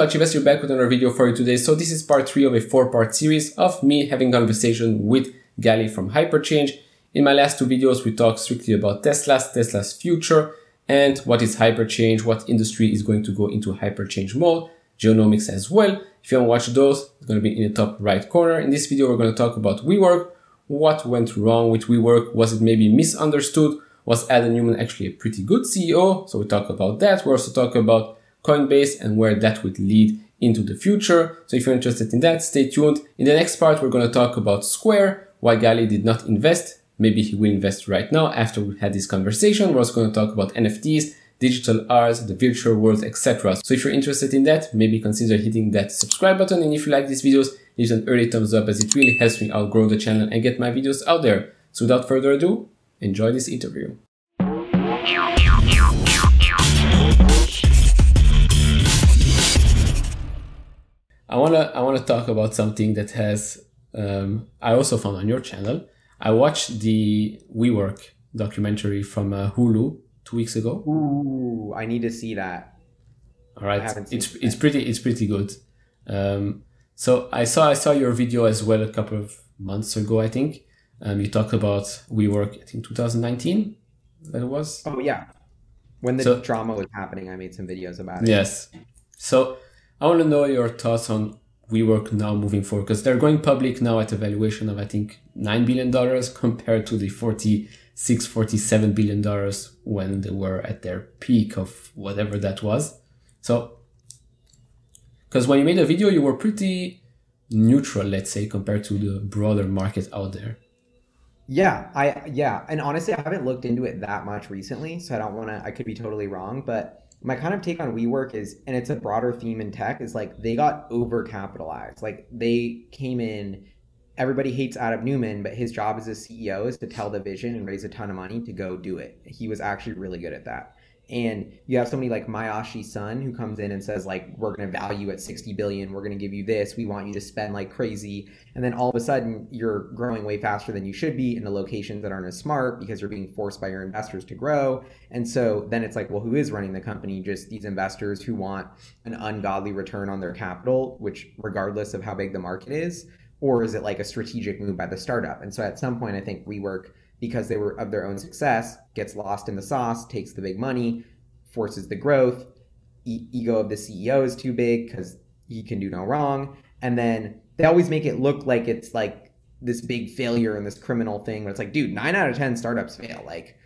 Couch Investor back with another video for you today. So this is part three of a four part series of me having conversation with Gali from Hyperchange. In my last two videos, we talked strictly about Tesla's, Tesla's future, and what is Hyperchange, what industry is going to go into Hyperchange mode, genomics as well. If you haven't watched those, it's going to be in the top right corner. In this video, we're going to talk about WeWork, what went wrong with WeWork, was it maybe misunderstood, was Adam Neumann actually a pretty good CEO? So we talk about that. We also talk about Coinbase and where that would lead into the future. So if you're interested in that, stay tuned. In the next part, we're going to talk about Square, why Gali did not invest. Maybe he will invest right now after we had this conversation. We're also going to talk about NFTs, digital art, the virtual world, etc. So if you're interested in that, maybe consider hitting that subscribe button. And if you like these videos, leave an early thumbs up as it really helps me out grow the channel and get my videos out there. So without further ado, enjoy this interview. I wanna I wanna talk about something that has um, I also found on your channel. I watched the WeWork documentary from uh, Hulu two weeks ago. Ooh, I need to see that. All right, it's it's pretty it's pretty good. Um, so I saw I saw your video as well a couple of months ago. I think um, you talked about WeWork. I think 2019 that was. Oh yeah, when the so, drama was happening, I made some videos about it. Yes. So I want to know your thoughts on WeWork now moving forward because they're going public now at a valuation of I think nine billion dollars compared to the 46, 47 billion dollars when they were at their peak of whatever that was. So, because when you made a video, you were pretty neutral, let's say, compared to the broader market out there. Yeah, I yeah, and honestly, I haven't looked into it that much recently, so I don't want to. I could be totally wrong, but my kind of take on WeWork is, and it's a broader theme in tech, is like they got overcapitalized. Like they came in, everybody hates Adam Neumann, but his job as a CEO is to tell the vision and raise a ton of money to go do it. He was actually really good at that and you have somebody like Masayoshi Son who comes in and says like we're going to value at 60 billion we're going to give you this we want you to spend like crazy. And then all of a sudden you're growing way faster than you should be in the locations that aren't as smart because you're being forced by your investors to grow. And so then it's like well who is running the company? Just these investors who want an ungodly return on their capital which regardless of how big the market is or is it like a strategic move by the startup? And so at some point i think WeWork because they were of their own success, gets lost in the sauce, takes the big money, forces the growth. E- ego of the CEO is too big because he can do no wrong. And then they always make it look like it's like this big failure and this criminal thing. But it's like, dude, nine out of 10 startups fail. Like,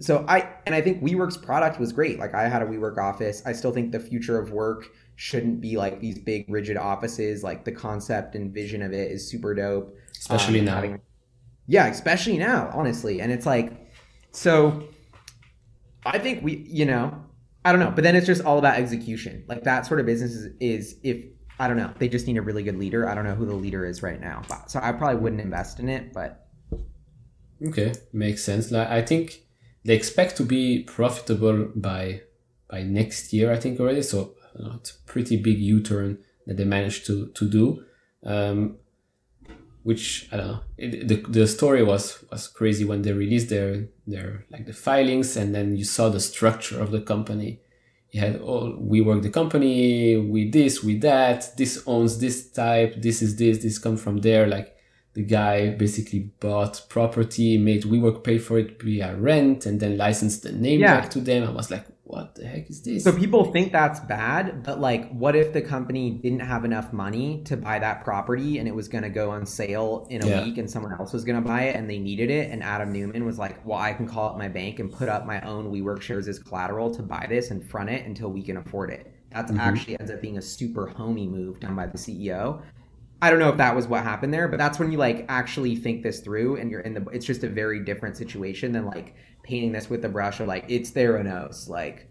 so I, and I think WeWork's product was great. Like, I had a WeWork office. I still think the future of work shouldn't be like these big rigid offices. Like, the concept and vision of it is super dope. Especially um, now. Having, yeah, especially now, honestly. And it's like, so I think we, you know, I don't know, but then it's just all about execution. Like that sort of business is, is if I don't know, they just need a really good leader. I don't know who the leader is right now, so I probably wouldn't invest in it. But okay, makes sense. Like I think they expect to be profitable by by next year. I think already. So know, it's a pretty big U turn that they managed to to do. Um, which I don't know. It, the the story was was crazy when they released their their like the filings, and then you saw the structure of the company. You had all we work the company, we this, we that. This owns this type. This is this. This comes from there. Like the guy basically bought property, made WeWork pay for it via rent, and then licensed the name yeah. back to them. I was like, what the heck is this? So people think that's bad, but like, what if the company didn't have enough money to buy that property and it was going to go on sale in a yeah. week and someone else was going to buy it and they needed it? And Adam Neumann was like, well, I can call up my bank and put up my own WeWork shares as collateral to buy this and front it until we can afford it. That's mm-hmm. actually ends up being a super homey move done by the CEO. I don't know if that was what happened there, but that's when you like actually think this through and you're in the it's just a very different situation than like painting this with the brush of like it's Theranos, like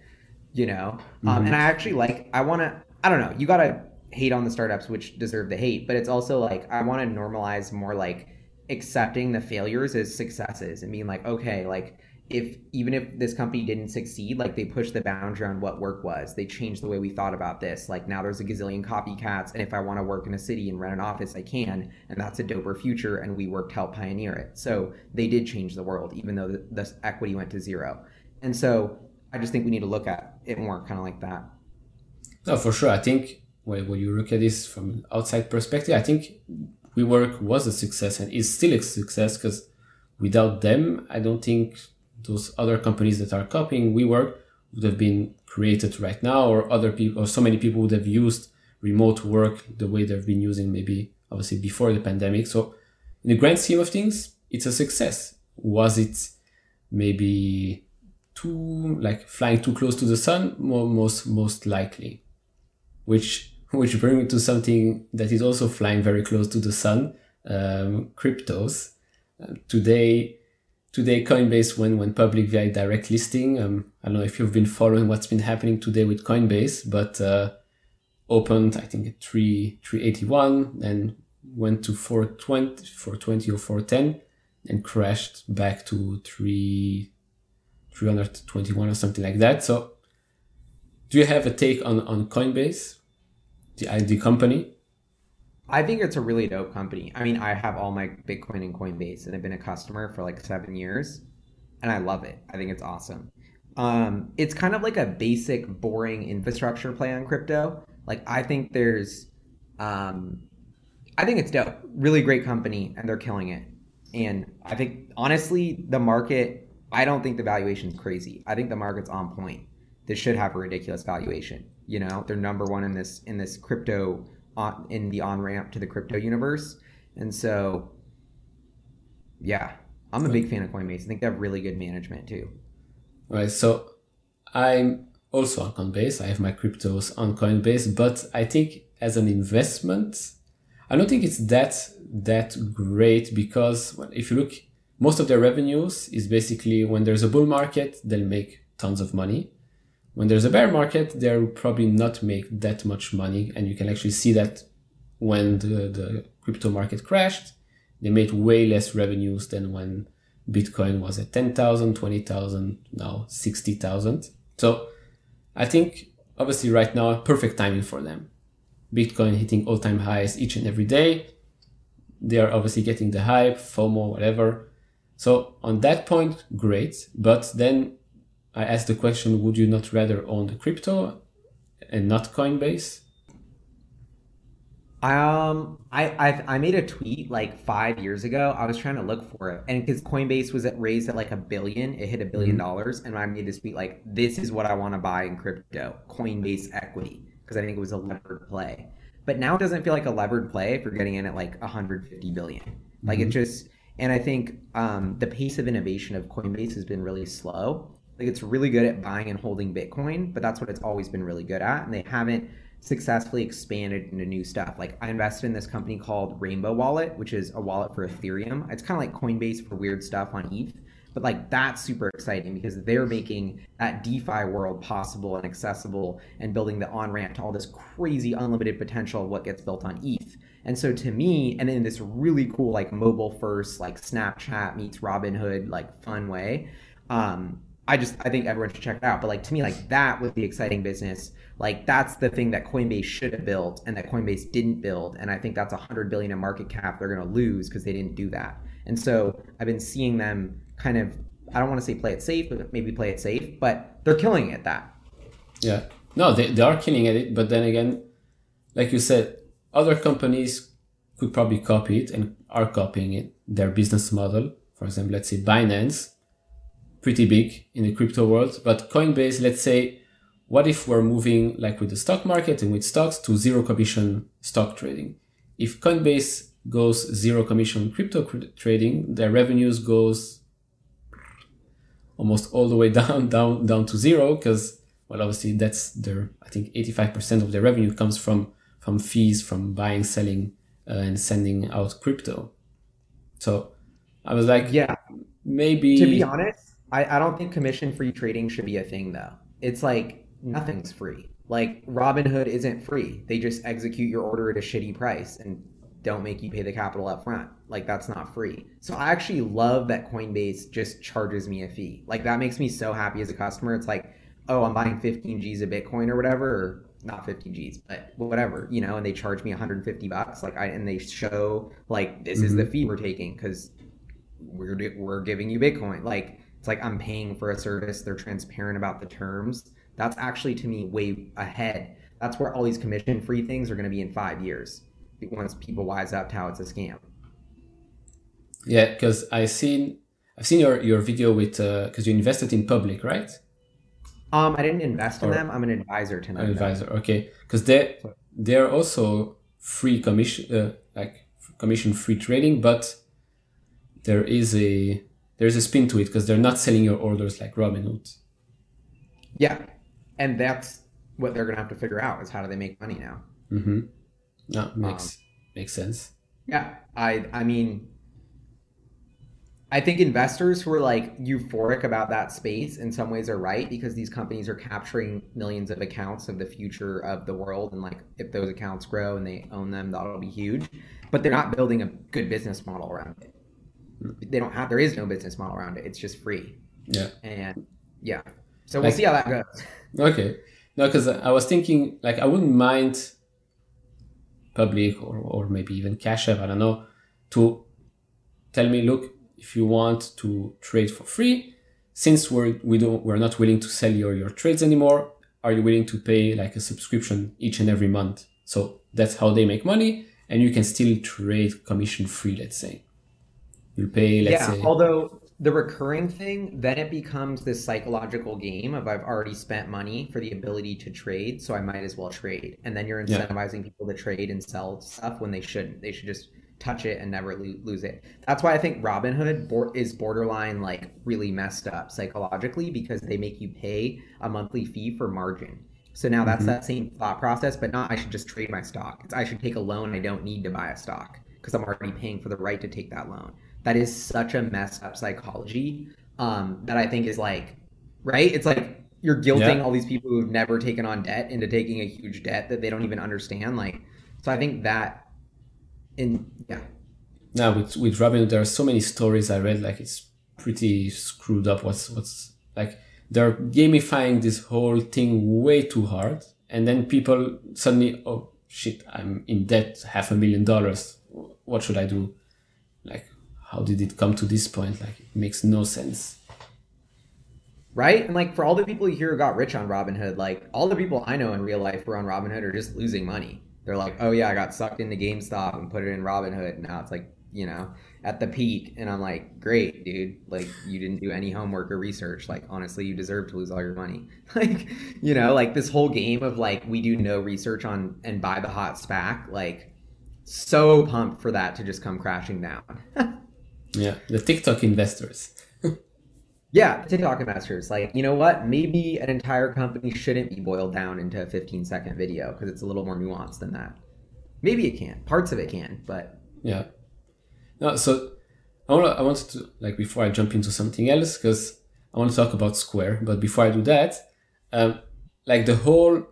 you know. Mm-hmm. Um, and I actually like I want to I don't know. You gotta hate on the startups which deserve the hate, but it's also like I want to normalize more like accepting the failures as successes and being like okay like if even if this company didn't succeed, like they pushed the boundary on what work was. They changed the way we thought about this. Like now there's a gazillion copycats, and if I want to work in a city and rent an office, I can, and that's a doper future. And we worked to help pioneer it. So they did change the world, even though the, the equity went to zero. And so I just think we need to look at it more kind of like that. No, for sure. I think when, when you look at this from outside perspective, I think WeWork was a success and is still a success because without them, I don't think those other companies that are copying WeWork would have been created right now, or other people, or so many people would have used remote work the way they've been using maybe obviously before the pandemic. So in the grand scheme of things, it's a success. Was it maybe too like flying too close to the sun? Most most likely, which which brings me to something that is also flying very close to the sun, um, cryptos. Uh, today, today Coinbase went went public via direct listing. Um, I don't know if you've been following what's been happening today with Coinbase, but uh, opened I think at three three eighty one, then went to 420, 420 or four ten, and crashed back to three three hundred twenty one or something like that. So, do you have a take on on Coinbase? the, the company? I think it's a really dope company. I mean, I have all my Bitcoin and Coinbase and I've been a customer for like seven years and I love it. I think it's awesome. Um, it's kind of like a basic, boring infrastructure play on crypto. Like, I think there's, um, I think it's dope. Really great company and they're killing it. And I think, honestly, the market, I don't think the valuation's crazy. I think the market's on point. This should have a ridiculous valuation. You know, they're number one in this in this crypto on, in the on ramp to the crypto universe, and so yeah, I'm a big fan of Coinbase. I think they have really good management too. Right. So I'm also on Coinbase. I have my cryptos on Coinbase, but I think as an investment, I don't think it's that that great because if you look, most of their revenues is basically when there's a bull market, they'll make tons of money when there's a bear market, they'll probably not make that much money. And you can actually see that when the, the crypto market crashed, they made way less revenues than when Bitcoin was at 10,000, 20,000, now 60,000. So I think obviously right now, perfect timing for them. Bitcoin hitting all time highs each and every day. They are obviously getting the hype, FOMO, whatever. So on that point, great. But then I asked the question, would you not rather own the crypto and not Coinbase? Um, I, I I made a tweet like five years ago. I was trying to look for it, and because Coinbase was at raised at like a billion, it hit a 1000000000 mm-hmm. dollars, and I made this tweet like, "This is what I want to buy in crypto, Coinbase equity," because I think it was a levered play. But now it doesn't feel like a levered play if you're getting in at like 150 billion. Like mm-hmm. it just, and I think um, the pace of innovation of Coinbase has been really slow. Like it's really good at buying and holding Bitcoin, but that's what it's always been really good at. And they haven't successfully expanded into new stuff. Like I invested in this company called Rainbow Wallet, which is a wallet for Ethereum. It's kind of like Coinbase for weird stuff on ETH. But like that's super exciting because they're making that DeFi world possible and accessible and building the on ramp to all this crazy unlimited potential of what gets built on ETH. And so to me, and in this really cool like mobile first, like Snapchat meets Robinhood, like fun way, um, I just I think everyone should check it out. But like to me, like that was the exciting business. Like that's the thing that Coinbase should have built and that Coinbase didn't build. And I think that's a hundred billion in market cap they're gonna lose because they didn't do that. And so I've been seeing them kind of I don't want to say play it safe, but maybe play it safe, but they're killing it at that. Yeah. No, they, they are killing at it, but then again, like you said, other companies could probably copy it and are copying it, their business model. For example, let's say Binance pretty big in the crypto world. But Coinbase, let's say, what if we're moving like with the stock market and with stocks to zero commission stock trading? If Coinbase goes zero commission crypto trading, their revenues goes almost all the way down, down, down to zero because, well, obviously that's their, I think 85% of their revenue comes from, from fees from buying, selling, uh, and sending out crypto. So I was like, yeah, maybe. To be honest, I, I don't think commission free trading should be a thing though. It's like nothing's free. Like Robinhood isn't free. They just execute your order at a shitty price and don't make you pay the capital up front. Like that's not free. So I actually love that Coinbase just charges me a fee. Like that makes me so happy as a customer. It's like, oh, I'm buying 15 G's of Bitcoin or whatever, or not 15 G's, but whatever, you know, and they charge me 150 bucks. Like I and they show like this mm-hmm. is the fee we're taking because we're we're giving you Bitcoin. Like it's like I'm paying for a service. They're transparent about the terms. That's actually to me way ahead. that's where all these commission free things are going to be in five years once people wise up to how it's a scam. Yeah, because I seen I've seen your your video with because uh, you invested in public, right? Um, I didn't invest in them. I'm an advisor to them. An advisor, okay, because they they're also free commission uh, like commission free trading, but there is a there's a spin to it because they're not selling your orders like Robinhood. Yeah, and that's what they're gonna have to figure out is how do they make money now. Mm-hmm. No, makes um, makes sense. Yeah, I I mean, I think investors who are like euphoric about that space in some ways are right because these companies are capturing millions of accounts of the future of the world and like if those accounts grow and they own them that'll be huge but they're not building a good business model around it they don't have there is no business model around it. It's just free. Yeah. And yeah. So we'll like, see how that goes. Okay. No because i was thinking like i wouldn't mind public or, or maybe even cash app i don't know to tell me look if you want to trade for free since we're we don't we're not willing to sell your your trades anymore are you willing to pay like a subscription each and every month? So that's how they make money and you can still trade commission free let's say you pay let's yeah say, although the recurring thing then it becomes this psychological game of i've already spent money for the ability to trade so i might as well trade. And then you're incentivizing yeah. people to trade and sell stuff when they shouldn't. They should just touch it and never lose it. That's why i think robinhood is borderline like really messed up psychologically because they make you pay a monthly fee for margin. So now that's mm-hmm. that same thought process but not i should just trade my stock. It's i should take a loan. I don't need to buy a stock because i'm already paying for the right to take that loan that is such a messed up psychology um, that I think is like, right? It's like you're guilting yeah. all these people who've never taken on debt into taking a huge debt that they don't even understand. Like, so I think that, in yeah. Now with with Robin, there are so many stories I read. Like it's pretty screwed up. What's what's like they're gamifying this whole thing way too hard, and then people suddenly, oh shit, I'm in debt, half a million dollars. What should I do? Like how did it come to this point? Like it makes no sense. Right? And like for all the people here who got rich on Robinhood, like all the people I know in real life who are on Robinhood are just losing money. They're like, oh yeah, I got sucked into GameStop and put it in Robinhood. And now it's like, you know, at the peak. And I'm like, great, dude. Like you didn't do any homework or research. Like honestly, you deserve to lose all your money. like, you know, like this whole game of like we do no research on and buy the hot SPAC, like so pumped for that to just come crashing down. Yeah, the TikTok investors. yeah, TikTok investors. Like, you know what? Maybe an entire company shouldn't be boiled down into a 15 second video because it's a little more nuanced than that. Maybe it can. Parts of it can, but yeah. No, so I want I wanted to like before I jump into something else because I want to talk about Square. But before I do that, um, like the whole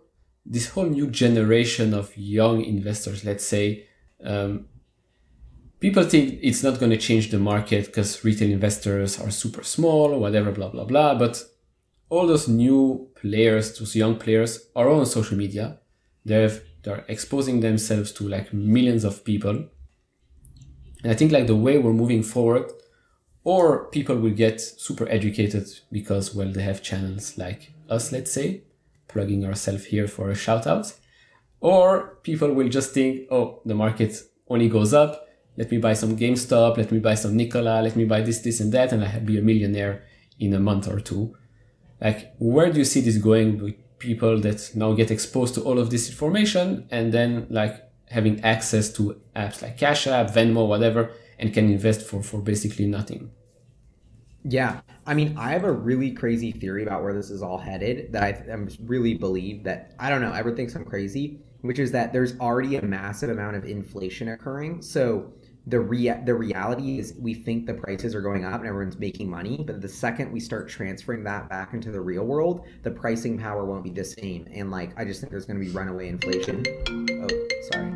this whole new generation of young investors, let's say, um, people think it's not going to change the market because retail investors are super small whatever, blah, blah, blah. But all those new players, those young players are on social media. They've, they're exposing themselves to like millions of people. And I think like the way we're moving forward, or people will get super educated because, well, they have channels like us, let's say, plugging ourselves here for a shout out. Or people will just think, oh, the market only goes up let me buy some GameStop, let me buy some Nikola, let me buy this, this, and that, and I'll be a millionaire in a month or two. Like, where do you see this going with people that now get exposed to all of this information and then like having access to apps like Cash App, Venmo, whatever, and can invest for, for basically nothing? Yeah. I mean, I have a really crazy theory about where this is all headed that I, I really believe that, I don't know, everyone thinks I'm crazy, which is that there's already a massive amount of inflation occurring. So, the rea- the reality is we think the prices are going up and everyone's making money but the second we start transferring that back into the real world the pricing power won't be the same. And like i just think there's going to be runaway inflation. Oh sorry.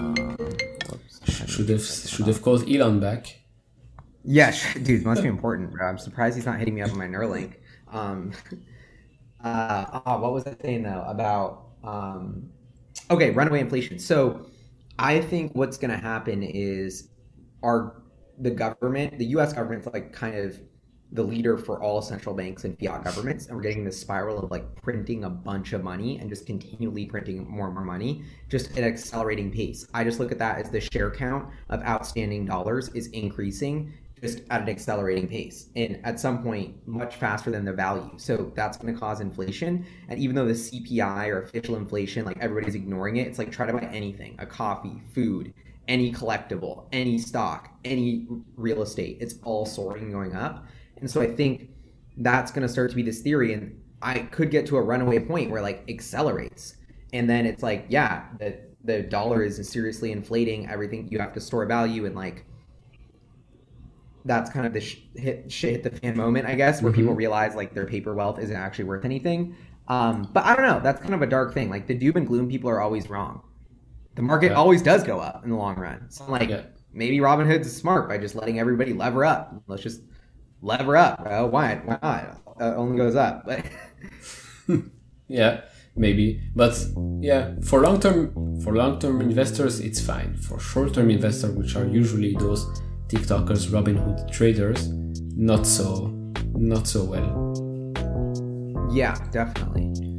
Um, should have should have called elon back. Yeah dude must be important bro. I'm surprised he's not hitting me up on my neuralink. Um uh oh, what was i saying though about um okay runaway inflation. So I think what's going to happen is our the government, the U.S. government's like kind of the leader for all central banks and fiat governments and we're getting this spiral of like printing a bunch of money and just continually printing more and more money just at an accelerating pace i just look at that as the share count of outstanding dollars is increasing just at an accelerating pace and at some point much faster than the value so that's going to cause inflation and even though the cpi or official inflation like everybody's ignoring it it's like try to buy anything a coffee food any collectible any stock any real estate it's all soaring going up and so I think that's going to start to be this theory. And I could get to a runaway point where like accelerates. And then it's like, yeah, the, the dollar is seriously inflating everything. You have to store value and like, that's kind of the sh- hit shit hit the fan moment, I guess, where mm-hmm. people realize like their paper wealth isn't actually worth anything. Um, but I don't know. That's kind of a dark thing. Like the doom and gloom people are always wrong. The market yeah. always does go up in the long run. So I'm like, yeah. maybe Robinhood's smart by just letting everybody lever up. Let's just lever up, bro. Why? Why not? Uh, only goes up. But yeah, maybe. But yeah, for long term for long term investors, it's fine. For short term investors, which are usually those TikTokers, Robinhood traders, not so not so well. Yeah, definitely.